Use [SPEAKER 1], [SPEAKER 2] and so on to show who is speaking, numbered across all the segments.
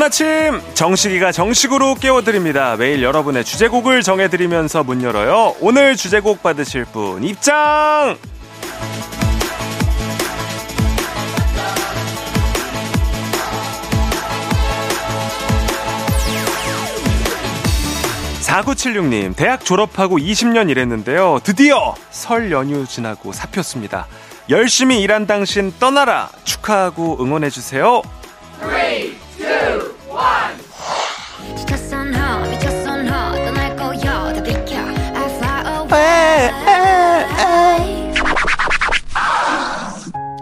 [SPEAKER 1] 좋은 아침 정식이가 정식으로 깨워드립니다. 매일 여러분의 주제곡을 정해드리면서 문 열어요. 오늘 주제곡 받으실 분 입장! 4976님, 대학 졸업하고 20년 일했는데요. 드디어 설 연휴 지나고 사표습니다. 열심히 일한 당신 떠나라! 축하하고 응원해주세요. 3, 2, 1.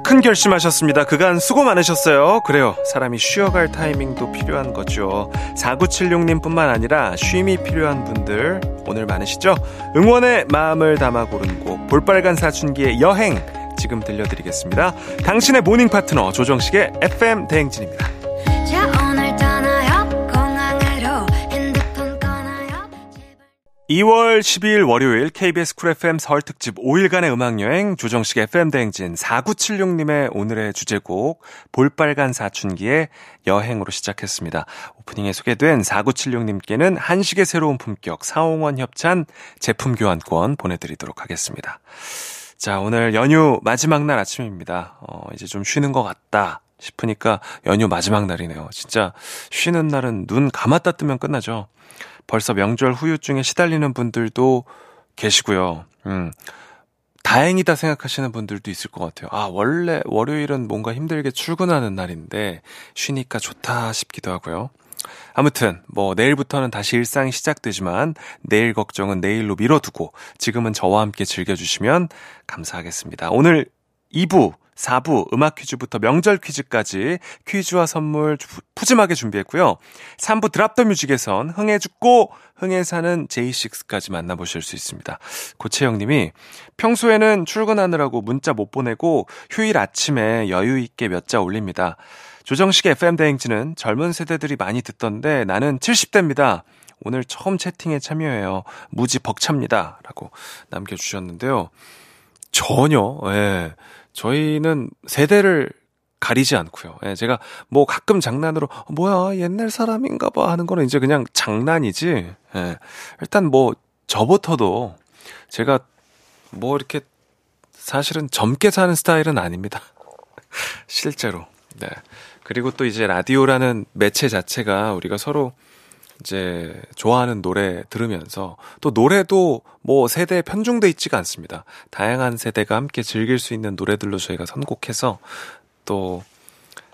[SPEAKER 1] 큰 결심하셨습니다. 그간 수고 많으셨어요. 그래요. 사람이 쉬어갈 타이밍도 필요한 거죠. 4976님 뿐만 아니라 쉼이 필요한 분들 오늘 많으시죠? 응원의 마음을 담아 고른 곡 볼빨간 사춘기의 여행 지금 들려드리겠습니다. 당신의 morning 파트너 조정식의 FM 대행진입니다. 2월 12일 월요일 KBS 쿨 FM 설 특집 5일간의 음악여행 조정식 FM 대행진 4976님의 오늘의 주제곡 볼빨간 사춘기의 여행으로 시작했습니다. 오프닝에 소개된 4976님께는 한식의 새로운 품격 사홍원 협찬 제품 교환권 보내드리도록 하겠습니다. 자, 오늘 연휴 마지막 날 아침입니다. 어, 이제 좀 쉬는 것 같다 싶으니까 연휴 마지막 날이네요. 진짜 쉬는 날은 눈 감았다 뜨면 끝나죠. 벌써 명절 후유증에 시달리는 분들도 계시고요. 음. 다행이다 생각하시는 분들도 있을 것 같아요. 아, 원래 월요일은 뭔가 힘들게 출근하는 날인데 쉬니까 좋다 싶기도 하고요. 아무튼 뭐 내일부터는 다시 일상이 시작되지만 내일 걱정은 내일로 미뤄두고 지금은 저와 함께 즐겨주시면 감사하겠습니다. 오늘 2부 4부 음악 퀴즈부터 명절 퀴즈까지 퀴즈와 선물 푸짐하게 준비했고요. 3부 드랍 더 뮤직에선 흥에 죽고 흥에 사는 제이식스까지 만나보실 수 있습니다. 고채영 님이 평소에는 출근하느라고 문자 못 보내고 휴일 아침에 여유 있게 몇 자 올립니다. 조정식 FM 대행지는 젊은 세대들이 많이 듣던데 나는 70대입니다. 오늘 처음 채팅에 참여해요. 무지 벅찹니다. 라고 남겨주셨는데요. 전혀, 예. 저희는 세대를 가리지 않고요. 예, 제가 뭐 가끔 장난으로 어, 뭐야 옛날 사람인가 봐 하는 거는 이제 그냥 장난이지. 예, 일단 뭐 저부터도 제가 뭐 이렇게 사실은 젊게 사는 스타일은 아닙니다. 실제로. 네. 그리고 또 이제 라디오라는 매체 자체가 우리가 서로 이제 좋아하는 노래 들으면서 또 노래도 뭐 세대에 편중돼 있지가 않습니다. 다양한 세대가 함께 즐길 수 있는 노래들로 저희가 선곡해서 또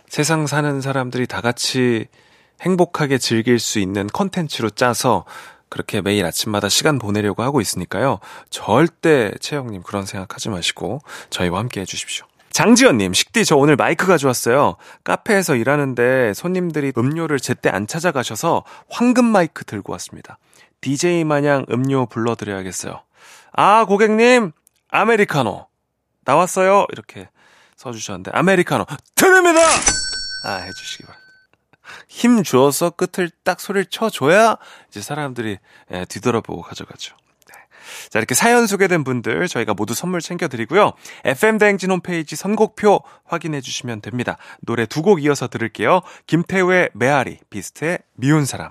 [SPEAKER 1] 세상 사는 사람들이 다 같이 행복하게 즐길 수 있는 컨텐츠로 짜서 그렇게 매일 아침마다 시간 보내려고 하고 있으니까요. 절대 채영님 그런 생각하지 마시고 저희와 함께 해주십시오. 장지연님, 식디 저 오늘 마이크 가져왔어요. 카페에서 일하는데 손님들이 음료를 제때 안 찾아가셔서 황금 마이크 들고 왔습니다. DJ 마냥 음료 불러드려야겠어요. 아, 고객님, 아메리카노. 나왔어요. 이렇게 써주셨는데, 아메리카노. 드립니다! 아, 해주시기 바랍니다. 힘 주어서 끝을 딱 소리를 쳐줘야 이제 사람들이 예, 뒤돌아보고 가져가죠. 자, 이렇게 사연 소개된 분들 저희가 모두 선물 챙겨드리고요. FM대행진 홈페이지 선곡표 확인해 주시면 됩니다. 노래 두 곡 이어서 들을게요. 김태우의 메아리, 비스트의 미운 사람.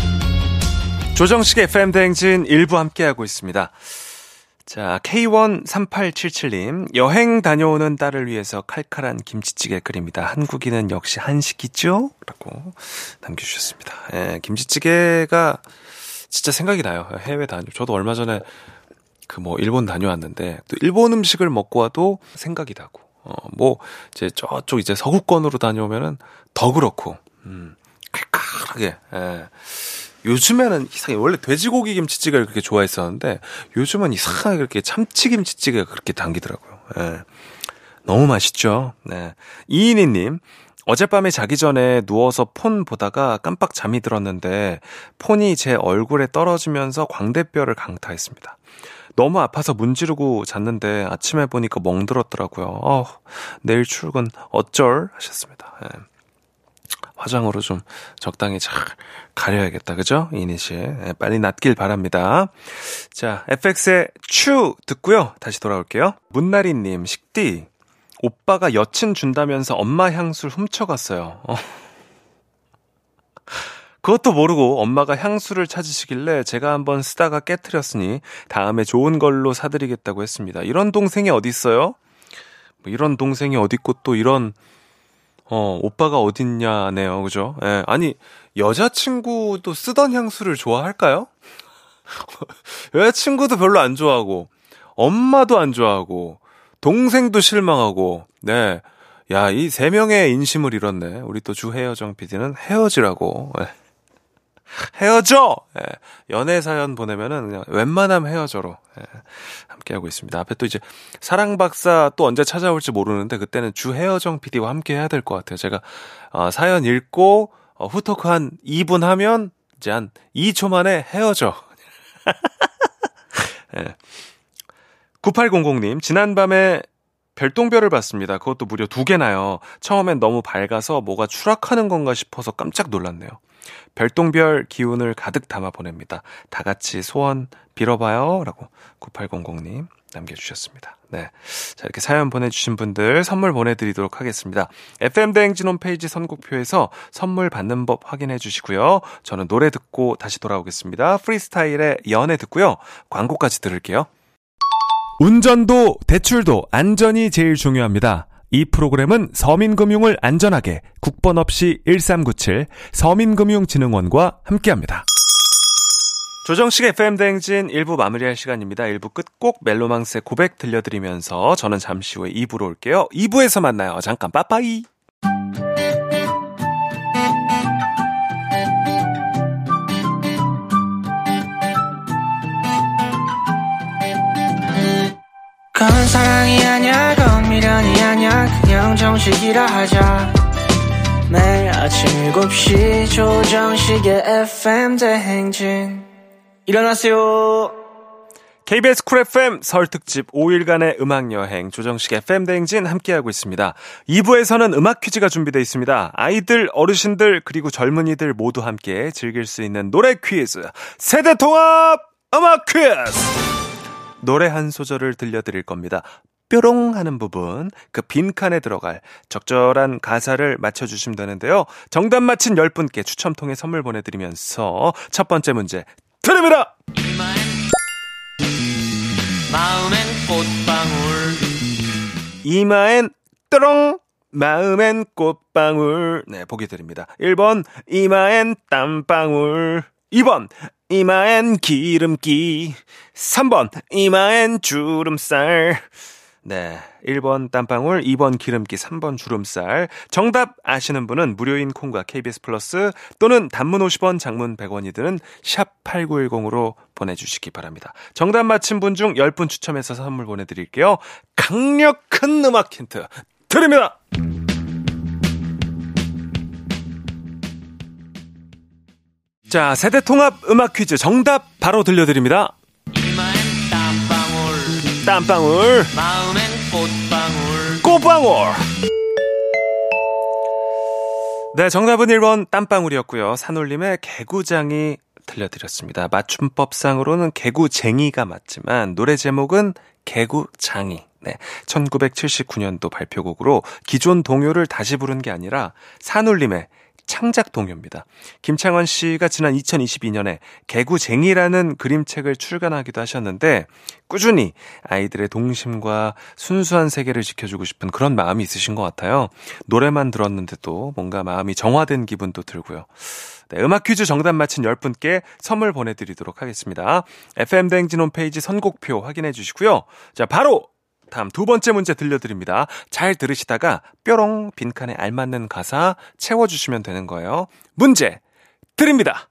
[SPEAKER 1] 조정식의 FM 대행진 일부 함께하고 있습니다. 자, K13877님, 여행 다녀오는 딸을 위해서 칼칼한 김치찌개 끓입니다. 한국인은 역시 한식이죠? 라고 남겨주셨습니다. 예, 김치찌개가 진짜 생각이 나요. 해외 다녀. 저도 얼마 전에 그 뭐 일본 다녀왔는데, 또 일본 음식을 먹고 와도 생각이 나고, 어, 뭐, 이제 저쪽 이제 서구권으로 다녀오면은 더 그렇고, 음, 칼칼하게, 예. 요즘에는 이상하게 원래 돼지고기 김치찌개를 그렇게 좋아했었는데 요즘은 이상하게 그렇게 참치 김치찌개가 그렇게 당기더라고요. 예. 너무 맛있죠. 네. 이인희님. 어젯밤에 자기 전에 누워서 폰 보다가 깜빡 잠이 들었는데 폰이 제 얼굴에 떨어지면서 광대뼈를 강타했습니다. 너무 아파서 문지르고 잤는데 아침에 보니까 멍들었더라고요. 어, 내일 출근 어쩔 하셨습니다. 예. 화장으로 좀 적당히 잘 가려야겠다. 그죠? 이니 씨. 네, 빨리 낫길 바랍니다. 자, FX의 추 듣고요. 다시 돌아올게요. 문나리 님, 식디. 오빠가 여친 준다면서 엄마 향수를 훔쳐갔어요. 어. 그것도 모르고 엄마가 향수를 찾으시길래 제가 한번 쓰다가 깨뜨렸으니 다음에 좋은 걸로 사드리겠다고 했습니다. 이런 동생이 어딨어요? 뭐 이런 동생이 어딨고 또 이런 어, 오빠가 어딨냐네요. 그죠? 예. 아니, 여자친구도 쓰던 향수를 좋아할까요? 여자친구도 별로 안 좋아하고, 엄마도 안 좋아하고, 동생도 실망하고, 네. 야, 이 세 명의 인심을 잃었네. 우리 또 주혜여정 PD는 헤어지라고. 예. 헤어져! 예. 연애 사연 보내면은 그냥 웬만하면 헤어져로 예. 함께하고 있습니다. 앞에 또 이제 사랑박사 또 언제 찾아올지 모르는데 그때는 주혜여정 PD와 함께 해야 될 것 같아요. 제가 어, 사연 읽고 어, 후토크 한 2분 하면 이제 한 2초 만에 헤어져. 예. 9800님, 지난밤에 별똥별을 봤습니다. 그것도 무려 두 개나요. 처음엔 너무 밝아서 뭐가 추락하는 건가 싶어서 깜짝 놀랐네요. 별똥별 기운을 가득 담아 보냅니다. 다 같이 소원 빌어봐요. 라고 9800님 남겨주셨습니다. 네. 자, 이렇게 사연 보내주신 분들 선물 보내드리도록 하겠습니다. FM대행진 홈페이지 선곡표에서 선물 받는 법 확인해 주시고요. 저는 노래 듣고 다시 돌아오겠습니다. 프리스타일의 연애 듣고요. 광고까지 들을게요. 운전도 대출도 안전이 제일 중요합니다. 이 프로그램은 서민금융을 안전하게 국번 없이 1397 서민금융진흥원과 함께합니다. 조정식 FM 대행진 1부 마무리할 시간입니다. 1부 끝곡 멜로망스의 고백 들려드리면서 저는 잠시 후에 2부로 올게요. 2부에서 만나요. 잠깐 빠빠이. 그건 사랑이 아니야 그건 미련이 아니야 그냥 정식이라 하자 매일 아침 7시 조정식의 FM 대행진 일어나세요 KBS 쿨 FM 설 특집 5일간의 음악 여행 조정식 FM 대행진 함께하고 있습니다. 2부에서는 음악 퀴즈가 준비되어 있습니다. 아이들, 어르신들 그리고 젊은이들 모두 함께 즐길 수 있는 노래 퀴즈 세대 통합 음악 퀴즈 노래 한 소절을 들려드릴 겁니다. 뾰롱 하는 부분, 그 빈칸에 들어갈 적절한 가사를 맞춰주시면 되는데요. 정답 맞힌 10분께 추첨 통해 선물 보내드리면서 첫 번째 문제 드립니다! 마음엔 꽃방울. 이마엔 뚜렁 마음엔 꽃방울. 네 보기 드립니다. 1번 이마엔 땀방울. 2번 이마엔 기름기. 3번 이마엔 주름살 네. 1번 땀방울, 2번 기름기, 3번 주름살. 정답 아시는 분은 무료인 콩과 KBS 플러스 또는 단문 50원, 장문 100원이 드는 샵 8910으로 보내주시기 바랍니다. 정답 맞힌 분 중 10분 추첨해서 선물 보내드릴게요. 강력한 음악 힌트 드립니다! 자, 세대 통합 음악 퀴즈 정답 바로 들려드립니다. 땀방울, 마음엔 꽃방울, 꽃방울. 네, 정답은 1번 땀방울이었고요. 산울림의 개구장이 들려드렸습니다. 맞춤법상으로는 개구쟁이가 맞지만 노래 제목은 개구장이. 네. 1979년도 발표곡으로 기존 동요를 다시 부른 게 아니라 산울림의 창작 동요입니다. 김창원 씨가 지난 2022년에 개구쟁이라는 그림책을 출간하기도 하셨는데 꾸준히 아이들의 동심과 순수한 세계를 지켜주고 싶은 그런 마음이 있으신 것 같아요. 노래만 들었는데도 뭔가 마음이 정화된 기분도 들고요. 네, 음악 퀴즈 정답 맞힌 10분께 선물 보내드리도록 하겠습니다. FM대행진 홈페이지 선곡표 확인해 주시고요. 자, 바로 다음 두 번째 문제 들려드립니다. 잘 들으시다가 뾰롱 빈칸에 알맞는 가사 채워주시면 되는 거예요. 문제 드립니다.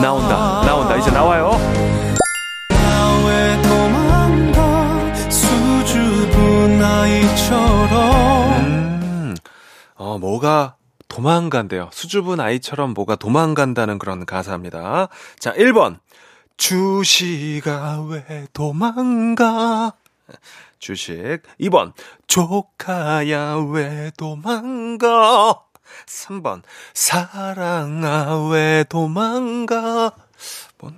[SPEAKER 1] 나온다, 나온다. 이제 나와요. 음, 어, 뭐가 도망간대요. 수줍은 아이처럼 뭐가 도망간다는 그런 가사입니다. 자, 1번. 주식아 왜 도망가? 주식. 2번. 조카야 왜 도망가? 3번. 사랑아 왜 도망가?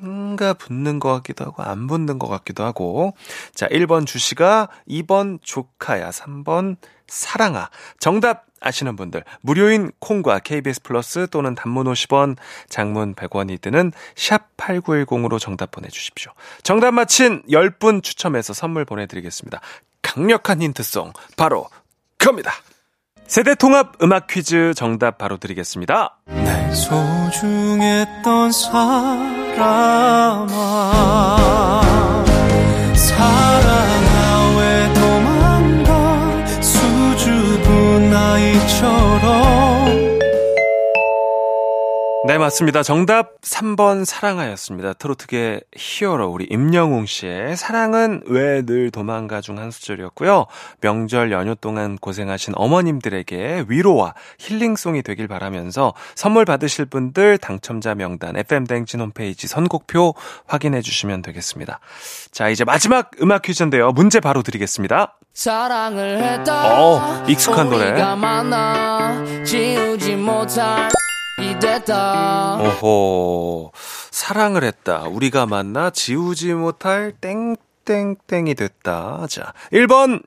[SPEAKER 1] 뭔가 붙는 것 같기도 하고 안 붙는 것 같기도 하고 자 1번 주식아 2번 조카야 3번 사랑아 정답 아시는 분들 무료인 콩과 KBS 플러스 또는 단문 50원, 장문 100원이 드는 샵 8910으로 정답 보내주십시오. 정답 맞힌 10분 추첨해서 선물 보내드리겠습니다. 강력한 힌트송 바로 겁니다. 세대 통합 음악 퀴즈 정답 바로 드리겠습니다. 날 소중했던 사람 아 사랑아 왜 도망가 수줍은 아이처럼 네, 맞습니다. 정답 3번 사랑하였습니다. 트로트계 히어로 우리 임영웅 씨의 사랑은 왜 늘 도망가 중 한 수절이었고요. 명절 연휴 동안 고생하신 어머님들에게 위로와 힐링송이 되길 바라면서 선물 받으실 분들 당첨자 명단 FM댕진 홈페이지 선곡표 확인해 주시면 되겠습니다. 자, 이제 마지막 음악 퀴즈인데요. 문제 바로 드리겠습니다. 사랑을 했다. 어, 익숙한 노래. 지우지 못할 됐다. 오호. 사랑을 했다. 우리가 만나 지우지 못할 땡땡땡이 됐다. 자, 1번.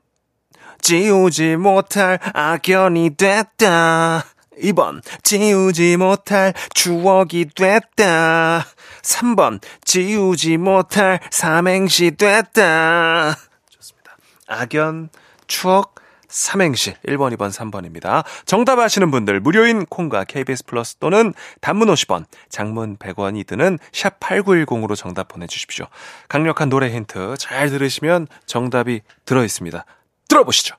[SPEAKER 1] 지우지 못할 악연이 됐다. 2번. 지우지 못할 추억이 됐다. 3번. 지우지 못할 삼행시 됐다. 좋습니다. 악연, 추억, 삼행시 1번, 2번, 3번입니다. 정답 아시는 분들 무료인 콩과 KBS 플러스 또는 단문 50원, 장문 100원이 드는 샵 8910으로 정답 보내주십시오. 강력한 노래 힌트 잘 들으시면 정답이 들어있습니다. 들어보시죠.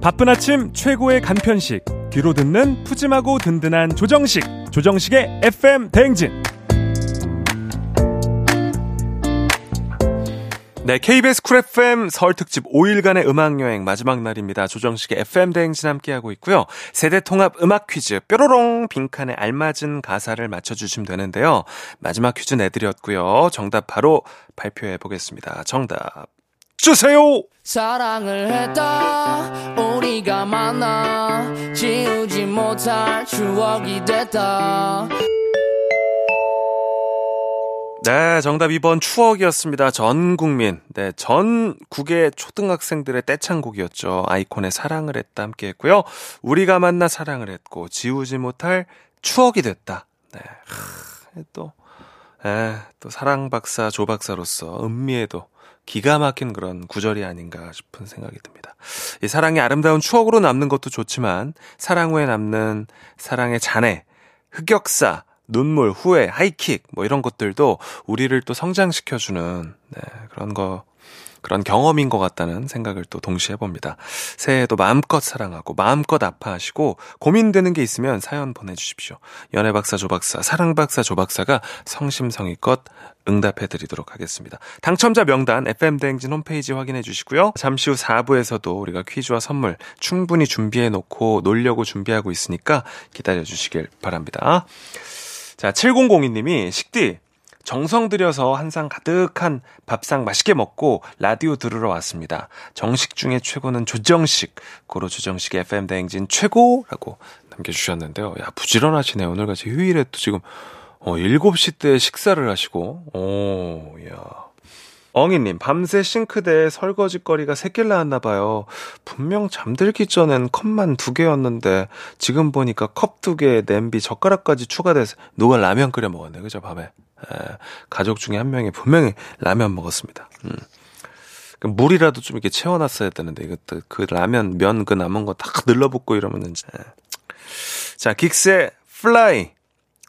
[SPEAKER 1] 바쁜 아침 최고의 간편식 귀로 듣는 푸짐하고 든든한 조정식 조정식의 FM 대행진 네, KBS 쿨 FM 설 특집 5일간의 음악 여행 마지막 날입니다. 조정식의 FM 대행진 함께 하고 있고요. 세대 통합 음악 퀴즈 뾰로롱 빈칸에 알맞은 가사를 맞춰 주시면 되는데요. 마지막 퀴즈 내 드렸고요. 정답 바로 발표해 보겠습니다. 정답 주세요. 사랑을 했다 우리가 만나 지우지 못할 추억이 됐다 네, 정답 2번 추억이었습니다. 전 국민, 네, 전 국의 초등학생들의 떼창곡이었죠. 아이콘의 사랑을 했다 함께 했고요. 우리가 만나 사랑을 했고, 지우지 못할 추억이 됐다. 네, 하, 또, 에, 또 사랑 박사, 조 박사로서 은미에도 기가 막힌 그런 구절이 아닌가 싶은 생각이 듭니다. 이 사랑이 아름다운 추억으로 남는 것도 좋지만, 사랑 후에 남는 사랑의 잔해, 흑역사, 눈물, 후회, 하이킥 뭐 이런 것들도 우리를 또 성장시켜주는 네, 그런 거 그런 경험인 것 같다는 생각을 또 동시에 해봅니다. 새해에도 마음껏 사랑하고 마음껏 아파하시고 고민되는 게 있으면 사연 보내주십시오. 연애박사 조박사, 사랑박사 조박사가 성심성의껏 응답해드리도록 하겠습니다. 당첨자 명단 FM대행진 홈페이지 확인해 주시고요. 잠시 후 4부에서도 우리가 퀴즈와 선물 충분히 준비해 놓고 놀려고 준비하고 있으니까 기다려 주시길 바랍니다. 자, 7002님이 식디 정성 들여서 한 상 가득한 밥상 맛있게 먹고 라디오 들으러 왔습니다. 정식 중에 최고는 조정식. 고로 조정식 FM 대행진 최고라고 남겨주셨는데요. 야, 부지런하시네요. 오늘같이 휴일에 또 지금, 어, 7시 때 식사를 하시고, 오, 야. 엉이님, 밤새 싱크대에 설거지거리가 새길 나왔나봐요. 분명 잠들기 전엔 컵만 두 개였는데, 지금 보니까 컵 두 개에 냄비, 젓가락까지 추가돼서 누가 라면 끓여 먹었네. 그죠, 밤에. 에, 가족 중에 한 명이 분명히 라면 먹었습니다. 음. 그 물이라도 좀 이렇게 채워놨어야 되는데 이것도 그 라면 면 그 남은 거다 늘러붙고 이러면은 이제 자 긱스의 Fly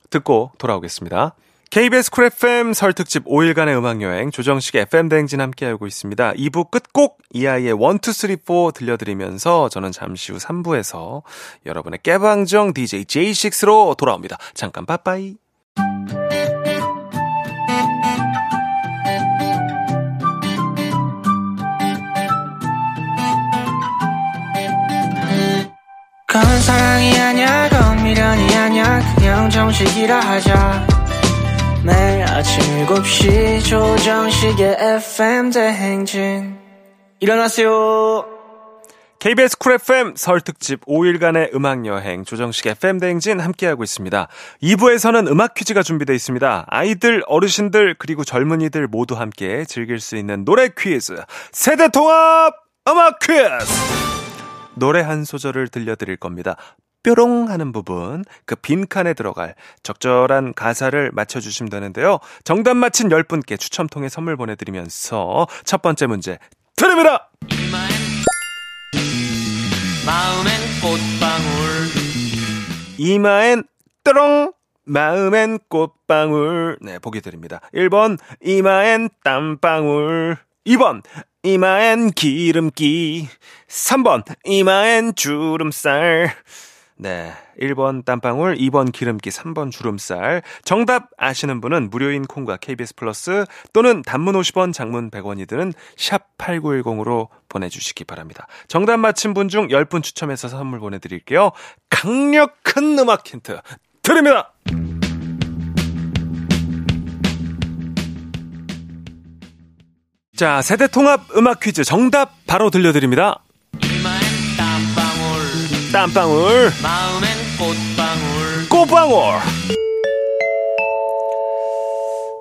[SPEAKER 1] 듣고 돌아오겠습니다. KBS 쿨 FM 설 특집 5일간의 음악여행 조정식 FM 대행진 함께하고 있습니다. 2부 끝곡 이하이의 1, 2, 3, 4 들려드리면서 저는 잠시 후 3부에서 여러분의 깨방정 DJ J6로 돌아옵니다. 잠깐 빠빠이. 그건 사랑이 아니야 그건 미련이 아니야 그냥 정식이라 하자 매일 아침 7시 조정식의 FM 대행진 일어나세요 KBS 쿨 FM 설 특집 5일간의 음악 여행 조정식 FM 대행진 함께하고 있습니다. 2부에서는 음악 퀴즈가 준비되어 있습니다. 아이들, 어르신들 그리고 젊은이들 모두 함께 즐길 수 있는 노래 퀴즈 세대 통합 음악 퀴즈 노래 한 소절을 들려드릴 겁니다. 뾰롱 하는 부분, 그 빈칸에 들어갈 적절한 가사를 맞춰주시면 되는데요. 정답 맞힌 10분께 추첨 통해 선물 보내드리면서 첫 번째 문제 드립니다! 마음엔 꽃방울. 이마엔 뚜렁 마음엔 꽃방울. 네 보기 드립니다. 1번 이마엔 땀방울. 2번 이마엔 기름기. 3번 이마엔 주름살 네. 1번 땀방울, 2번 기름기, 3번 주름살. 정답 아시는 분은 무료인 콩과 KBS 플러스 또는 단문 50원, 장문 100원이 드는 샵 8910으로 보내주시기 바랍니다. 정답 맞힌 분 중 10분 추첨해서 선물 보내드릴게요. 강력한 음악 힌트 드립니다! 자, 세대 통합 음악 퀴즈 정답 바로 들려드립니다. 땀방울. 마음엔 꽃방울. 꽃방울.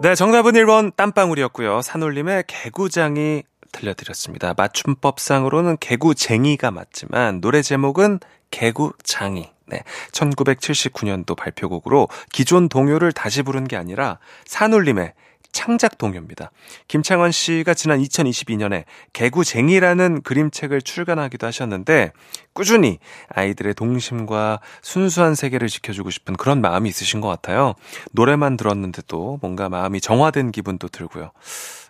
[SPEAKER 1] 네 정답은 1번 땀방울이었고요. 산울림의 개구장이 들려드렸습니다. 맞춤법상으로는 개구쟁이가 맞지만 노래 제목은 개구장이. 네, 1979년도 발표곡으로 기존 동요를 다시 부른 게 아니라 산울림의 창작 동요입니다. 김창원 씨가 지난 2022년에 개구쟁이라는 그림책을 출간하기도 하셨는데 꾸준히 아이들의 동심과 순수한 세계를 지켜주고 싶은 그런 마음이 있으신 것 같아요. 노래만 들었는데도 뭔가 마음이 정화된 기분도 들고요.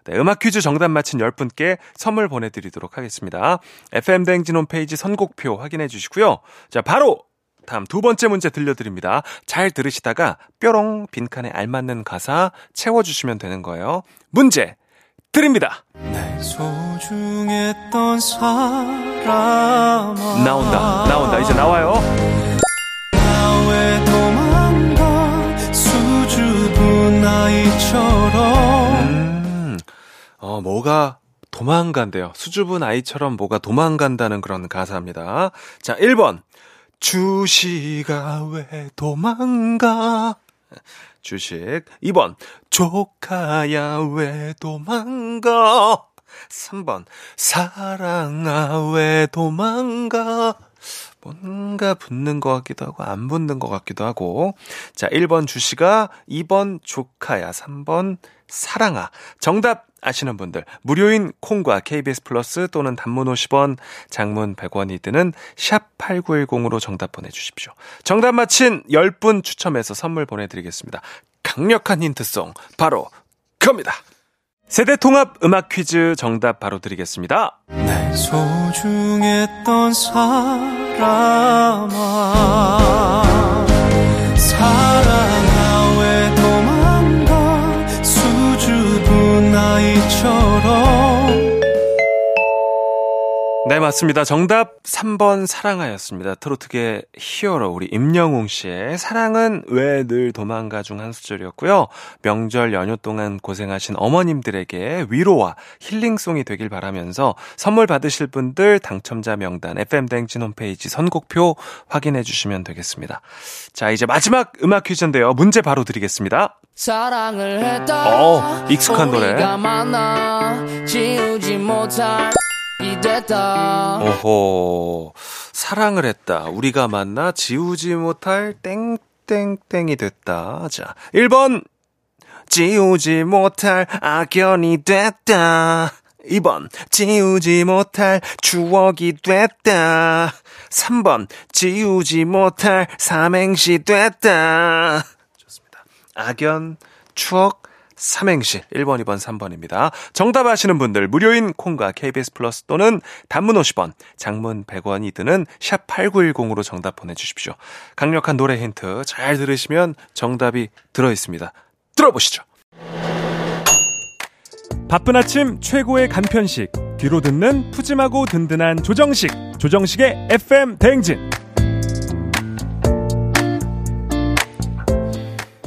[SPEAKER 1] 네, 음악 퀴즈 정답 맞힌 10분께 선물 보내드리도록 하겠습니다. FM대행진 홈페이지 선곡표 확인해 주시고요. 자, 바로 다음 두 번째 문제 들려드립니다. 잘 들으시다가 뾰롱 빈칸에 알맞는 가사 채워주시면 되는 거예요. 문제 드립니다. 나온다, 나온다. 이제 나와요. 음, 어, 뭐가 도망간대요. 수줍은 아이처럼 뭐가 도망간다는 그런 가사입니다. 자, 1번. 주식아 왜 도망가? 주식. 2번. 조카야 왜 도망가? 3번. 사랑아 왜 도망가? 뭔가 붙는 것 같기도 하고 안 붙는 것 같기도 하고 자 1번 주시가 2번 조카야 3번 사랑아 정답 아시는 분들 무료인 콩과 KBS 플러스 또는 단문 50원, 장문 100원이 드는 샵 8910으로 정답 보내주십시오. 정답 맞힌 10분 추첨해서 선물 보내드리겠습니다. 강력한 힌트송 바로 갑니다. 세대 통합 음악 퀴즈 정답 바로 드리겠습니다. 내 소중했던 사람 아. 사랑아 왜 도망가 수줍은 아이처럼 네, 맞습니다. 정답 3번 사랑하였습니다. 트로트계 히어로 우리 임영웅 씨의 사랑은 왜 늘 도망가 중 한 수절이었고요. 명절 연휴 동안 고생하신 어머님들에게 위로와 힐링송이 되길 바라면서 선물 받으실 분들 당첨자 명단 FM 댕진 홈페이지 선곡표 확인해 주시면 되겠습니다. 자, 이제 마지막 음악 퀴즈인데요. 문제 바로 드리겠습니다. 사랑을 했다. 어, 익숙한 노래. 됐다. 오호. 사랑을 했다. 우리가 만나 지우지 못할 땡땡땡이 됐다. 자, 1번. 지우지 못할 악연이 됐다. 2번. 지우지 못할 추억이 됐다. 3번. 지우지 못할 삼행시 됐다. 좋습니다. 악연, 추억, 삼행시 1번, 2번, 3번입니다. 정답 아시는 분들 무료인 콩과 KBS 플러스 또는 단문 50원, 장문 100원이 드는 샵 8910으로 정답 보내주십시오. 강력한 노래 힌트 잘 들으시면 정답이 들어있습니다. 들어보시죠. 바쁜 아침 최고의 간편식 뒤로 듣는 푸짐하고 든든한 조정식 조정식의 FM 대행진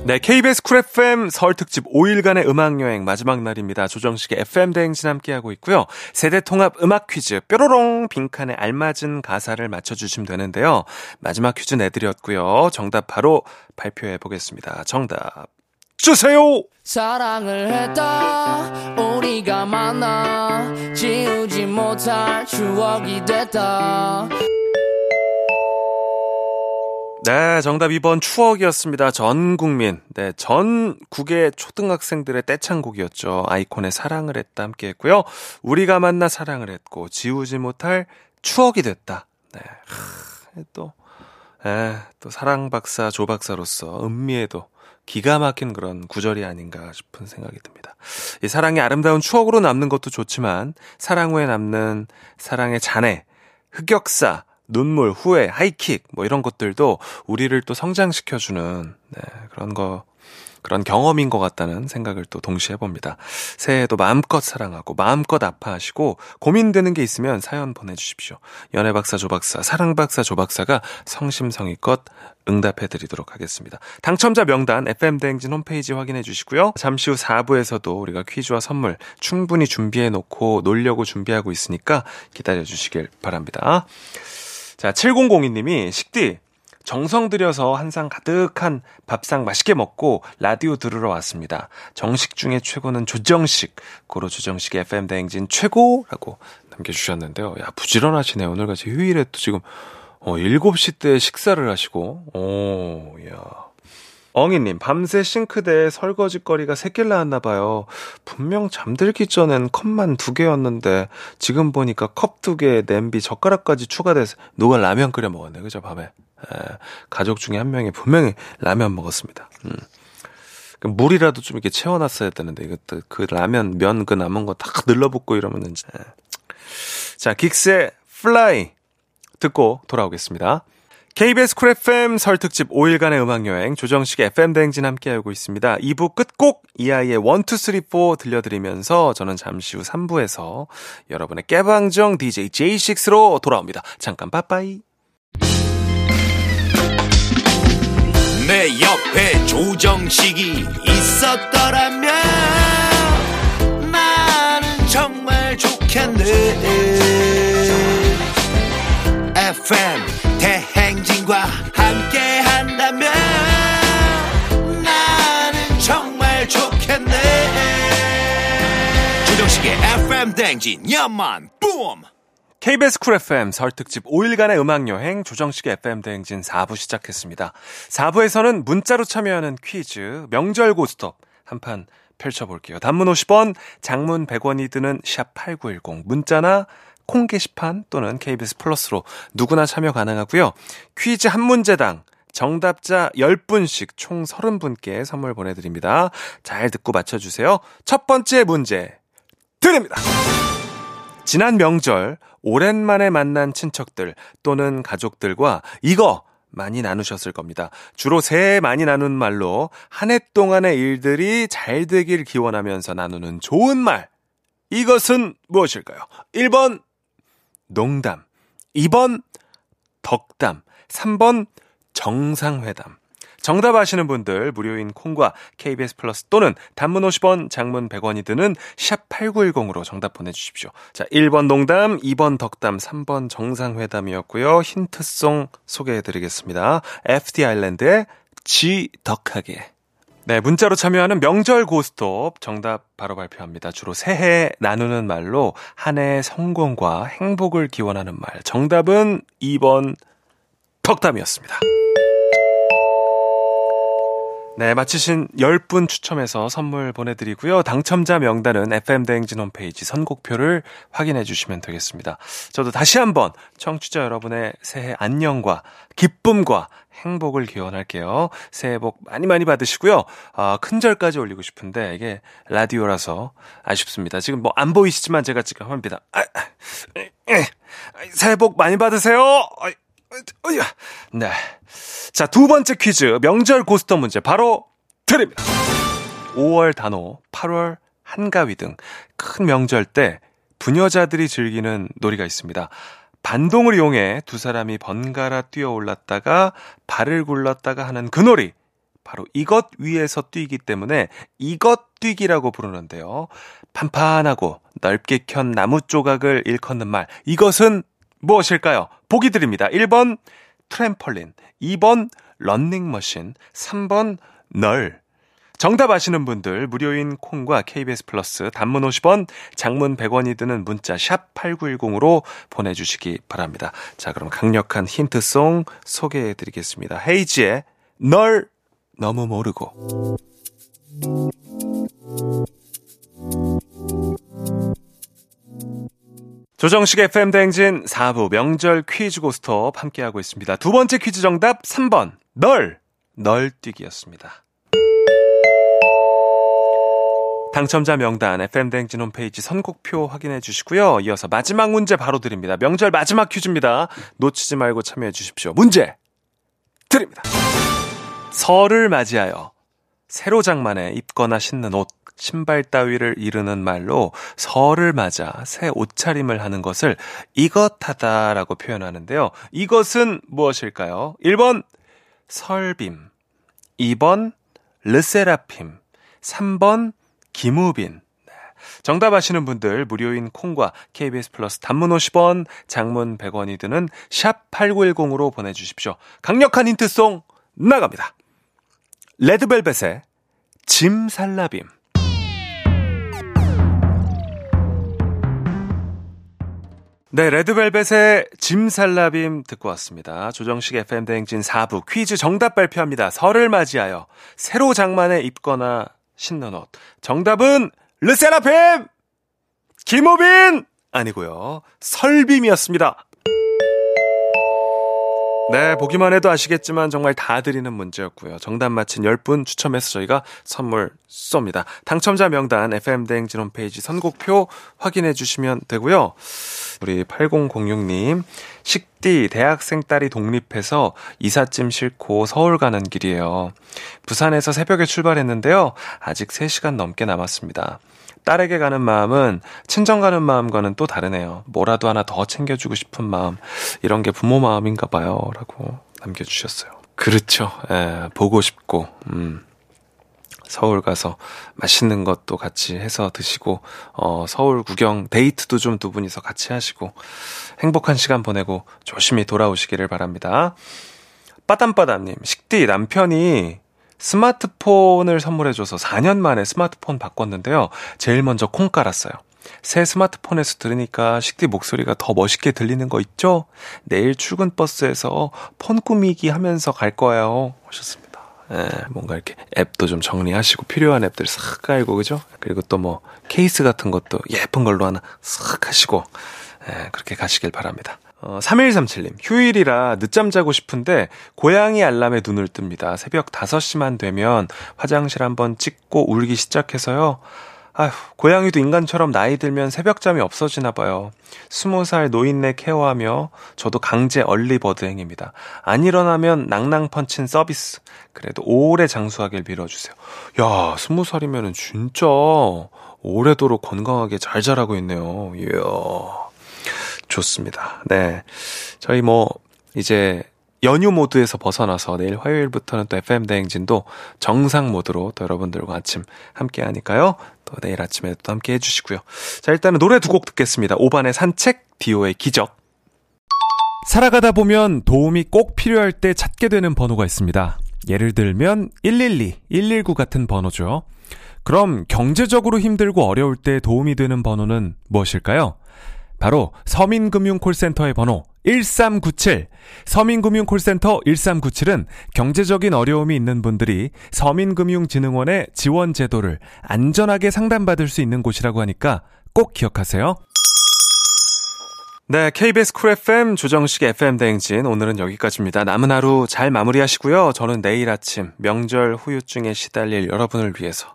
[SPEAKER 1] 네, KBS 쿨 FM 설 특집 5일간의 음악 여행 마지막 날입니다. 조정식의 FM 대행진 함께 하고 있고요. 세대 통합 음악 퀴즈 뾰로롱 빈칸에 알맞은 가사를 맞춰 주시면 되는데요. 마지막 퀴즈 내드렸고요. 정답 바로 발표해 보겠습니다. 정답 주세요. 사랑을 했다 우리가 만나 지우지 못할 추억이 됐다 네, 정답 2번 추억이었습니다. 전 국민, 네, 전 국의 초등학생들의 떼창곡이었죠. 아이콘의 사랑을 했다 함께 했고요. 우리가 만나 사랑을 했고, 지우지 못할 추억이 됐다. 네, 하, 또, 에, 또 사랑 박사, 조 박사로서 은미에도 기가 막힌 그런 구절이 아닌가 싶은 생각이 듭니다. 이 사랑이 아름다운 추억으로 남는 것도 좋지만, 사랑 후에 남는 사랑의 잔해, 흑역사, 눈물, 후회, 하이킥 뭐 이런 것들도 우리를 또 성장시켜주는 네, 그런 거 그런 경험인 것 같다는 생각을 또 동시에 해봅니다. 새해에도 마음껏 사랑하고 마음껏 아파하시고 고민되는 게 있으면 사연 보내주십시오. 연애박사 조박사, 사랑박사 조박사가 성심성의껏 응답해드리도록 하겠습니다. 당첨자 명단 FM대행진 홈페이지 확인해 주시고요. 잠시 후 4부에서도 우리가 퀴즈와 선물 충분히 준비해 놓고 놀려고 준비하고 있으니까 기다려 주시길 바랍니다. 자, 7002님이 식디 정성 들여서 한 상 가득한 밥상 맛있게 먹고 라디오 들으러 왔습니다. 정식 중에 최고는 조정식. 고로 조정식의 FM 대행진 최고라고 남겨주셨는데요. 야, 부지런하시네. 오늘같이 휴일에 또 지금, 어, 7시 때 식사를 하시고, 오, 야. 엉이님, 밤새 싱크대에 설거지거리가 새길 나왔나봐요. 분명 잠들기 전엔 컵만 두 개였는데, 지금 보니까 컵 두 개에 냄비, 젓가락까지 추가돼서 누가 라면 끓여 먹었네. 그죠, 밤에. 에, 가족 중에 한 명이 분명히 라면 먹었습니다. 음. 그 물이라도 좀 이렇게 채워놨어야 되는데, 이것도 그 라면, 면 그 남은 거 다 늘러붙고 이러면은, 이제. 자, 긱스의 Fly 듣고 돌아오겠습니다. KBS 쿨 FM 설 특집 5일간의 음악여행 조정식 FM 대행진 함께하고 있습니다. 2부 끝곡 이하이의 1, 2, 3, 4 들려드리면서 저는 잠시 후 3부에서 여러분의 깨방정 DJ J6로 돌아옵니다. 잠깐 빠빠이. 내 옆에 조정식이 있었더라면 나는 정말 좋겠네. FM 대행 진과 함께 한다면 나는 정말 좋겠네 조정식의 FM 대행진 야만 뿜 KBS 쿨 FM 설 특집 5일간의 음악 여행 조정식의 FM 대행진 4부 시작했습니다. 4부에서는 문자로 참여하는 퀴즈 명절 고스톱 한판 펼쳐볼게요. 단문 50원, 장문 100원이 드는 샵8910 문자나 콩 게시판 또는 KBS 플러스로 누구나 참여 가능하고요. 퀴즈 한 문제당 정답자 10분씩 총 30분께 선물 보내드립니다. 잘 듣고 맞춰주세요. 첫 번째 문제 드립니다. 지난 명절 오랜만에 만난 친척들 또는 가족들과 이거 많이 나누셨을 겁니다. 주로 새해 많이 나눈 말로 한 해 동안의 일들이 잘 되길 기원하면서 나누는 좋은 말. 이것은 무엇일까요? 1번 농담, 2번 덕담, 3번 정상회담. 정답 아시는 분들 무료인 콩과 KBS 플러스 또는 단문 50원, 장문 100원이 드는 샵 8910으로 정답 보내주십시오. 자, 1번 농담, 2번 덕담, 3번 정상회담이었고요. 힌트송 소개해드리겠습니다. FT 아일랜드의 지덕하게. 네, 문자로 참여하는 명절 고스톱 정답 바로 발표합니다. 주로 새해 나누는 말로 한 해의 성공과 행복을 기원하는 말. 정답은 2번 덕담이었습니다. 네, 마치신 10분 추첨해서 선물 보내드리고요. 당첨자 명단은 FM대행진 홈페이지 선곡표를 확인해 주시면 되겠습니다. 저도 다시 한번 청취자 여러분의 새해 안녕과 기쁨과 행복을 기원할게요. 새해 복 많이 많이 받으시고요. 아, 큰절까지 올리고 싶은데 이게 라디오라서 아쉽습니다. 지금 뭐 안 보이시지만 제가 지금 합니다. 아, 아, 새해 복 많이 받으세요. 네. 자, 두 번째 퀴즈. 명절 고스톱 문제 바로 드립니다. 5월 단오, 8월 한가위 등 큰 명절 때 부녀자들이 즐기는 놀이가 있습니다. 반동을 이용해 두 사람이 번갈아 뛰어 올랐다가 발을 굴렀다가 하는 그 놀이. 바로 이것 위에서 뛰기 때문에 이것 뛰기라고 부르는데요. 판판하고 넓게 켠 나무 조각을 일컫는 말. 이것은 무엇일까요? 보기 드립니다. 1번 트램펄린, 2번 런닝머신, 3번 널. 정답 아시는 분들 무료인 콩과 KBS 플러스 단문 50원, 장문 100원이 드는 문자 샵 8910으로 보내주시기 바랍니다. 자, 그럼 강력한 힌트송 소개해 드리겠습니다. 헤이지의 널 너무 모르고. 조정식 FM 대행진 4부 명절 퀴즈 고스톱 함께하고 있습니다. 두 번째 퀴즈 정답 3번. 널. 널뛰기였습니다. 당첨자 명단 FM 대행진 홈페이지 선곡표 확인해 주시고요. 이어서 마지막 문제 바로 드립니다. 명절 마지막 퀴즈입니다. 놓치지 말고 참여해 주십시오. 문제 드립니다. 설을 맞이하여 새로 장만에 입거나 신는 옷 신발 따위를 이르는 말로 설을 맞아 새 옷차림을 하는 것을 이것하다라고 표현하는데요. 이것은 무엇일까요? 1번 설빔, 2번 르세라핌, 3번 김우빈. 네. 정답 아시는 분들 무료인 콩과 KBS 플러스 단문 50원, 장문 100원이 드는 샵 8910으로 보내 주십시오. 강력한 힌트송 나갑니다. 레드벨벳의 짐 살라빔. 네, 레드벨벳의 짐살라빔 듣고 왔습니다. 조정식 FM 대행진 4부 퀴즈 정답 발표합니다. 설을 맞이하여 새로 장만에 입거나 신는 옷. 정답은 르세라핌! 김우빈! 아니고요. 설빔이었습니다. 네, 보기만 해도 아시겠지만 정말 다 드리는 문제였고요. 정답 맞힌 10분 추첨해서 저희가 선물 쏩니다. 당첨자 명단 FM대행진 홈페이지 선곡표 확인해 주시면 되고요. 우리 8006님, 식디 대학생 딸이 독립해서 이삿짐 싣고 서울 가는 길이에요. 부산에서 새벽에 출발했는데요. 아직 3시간 넘게 남았습니다. 딸에게 가는 마음은 친정 가는 마음과는 또 다르네요. 뭐라도 하나 더 챙겨주고 싶은 마음. 이런 게 부모 마음인가 봐요. 라고 남겨주셨어요. 그렇죠. 예, 보고 싶고, 음. 서울 가서 맛있는 것도 같이 해서 드시고, 어, 서울 구경, 데이트도 좀 두 분이서 같이 하시고, 행복한 시간 보내고 조심히 돌아오시기를 바랍니다. 빠담빠담님, 식디 남편이 스마트폰을 선물해줘서 4년 만에 스마트폰 바꿨는데요. 제일 먼저 콩 깔았어요. 새 스마트폰에서 들으니까 식디 목소리가 더 멋있게 들리는 거 있죠? 내일 출근 버스에서 폰 꾸미기 하면서 갈 거예요. 하셨습니다. 예, 뭔가 이렇게 앱도 좀 정리하시고 필요한 앱들 싹 깔고, 그죠? 그리고 또 뭐 케이스 같은 것도 예쁜 걸로 하나 싹 하시고, 예, 그렇게 가시길 바랍니다. 어, 3137님, 휴일이라 늦잠 자고 싶은데 고양이 알람에 눈을 뜹니다. 새벽 5시만 되면 화장실 한번 찍고 울기 시작해서요. 아휴, 고양이도 인간처럼 나이 들면 새벽잠이 없어지나 봐요. 스무 살 노인네 케어하며 저도 강제 얼리버드 행입니다. 안 일어나면 낭낭 펀친 서비스. 그래도 오래 장수하길 빌어주세요. 야, 스무 살이면은 진짜 오래도록 건강하게 잘 자라고 있네요. 이야. 좋습니다. 네. 저희 뭐, 이제 연휴 모드에서 벗어나서 내일 화요일부터는 또 FM 대행진도 정상 모드로 또 여러분들과 아침 함께 하니까요. 또 내일 아침에 또 함께 해주시고요. 자, 일단은 노래 두 곡 듣겠습니다. 5반의 산책, 디오의 기적. 살아가다 보면 도움이 꼭 필요할 때 찾게 되는 번호가 있습니다. 예를 들면 112, 119 같은 번호죠. 그럼 경제적으로 힘들고 어려울 때 도움이 되는 번호는 무엇일까요? 바로 서민금융콜센터의 번호 1397. 서민금융콜센터 1397은 경제적인 어려움이 있는 분들이 서민금융진흥원의 지원 제도를 안전하게 상담받을 수 있는 곳이라고 하니까 꼭 기억하세요. 네, KBS 쿨 FM 조정식 FM 대행진 오늘은 여기까지입니다. 남은 하루 잘 마무리하시고요. 저는 내일 아침 명절 후유증에 시달릴 여러분을 위해서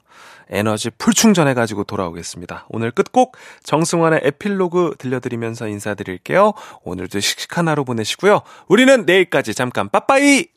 [SPEAKER 1] 에너지 풀 충전해 가지고 돌아오겠습니다. 오늘 끝곡 정승환의 에필로그 들려드리면서 인사드릴게요. 오늘도 씩씩한 하루 보내시고요. 우리는 내일까지 잠깐 빠빠이!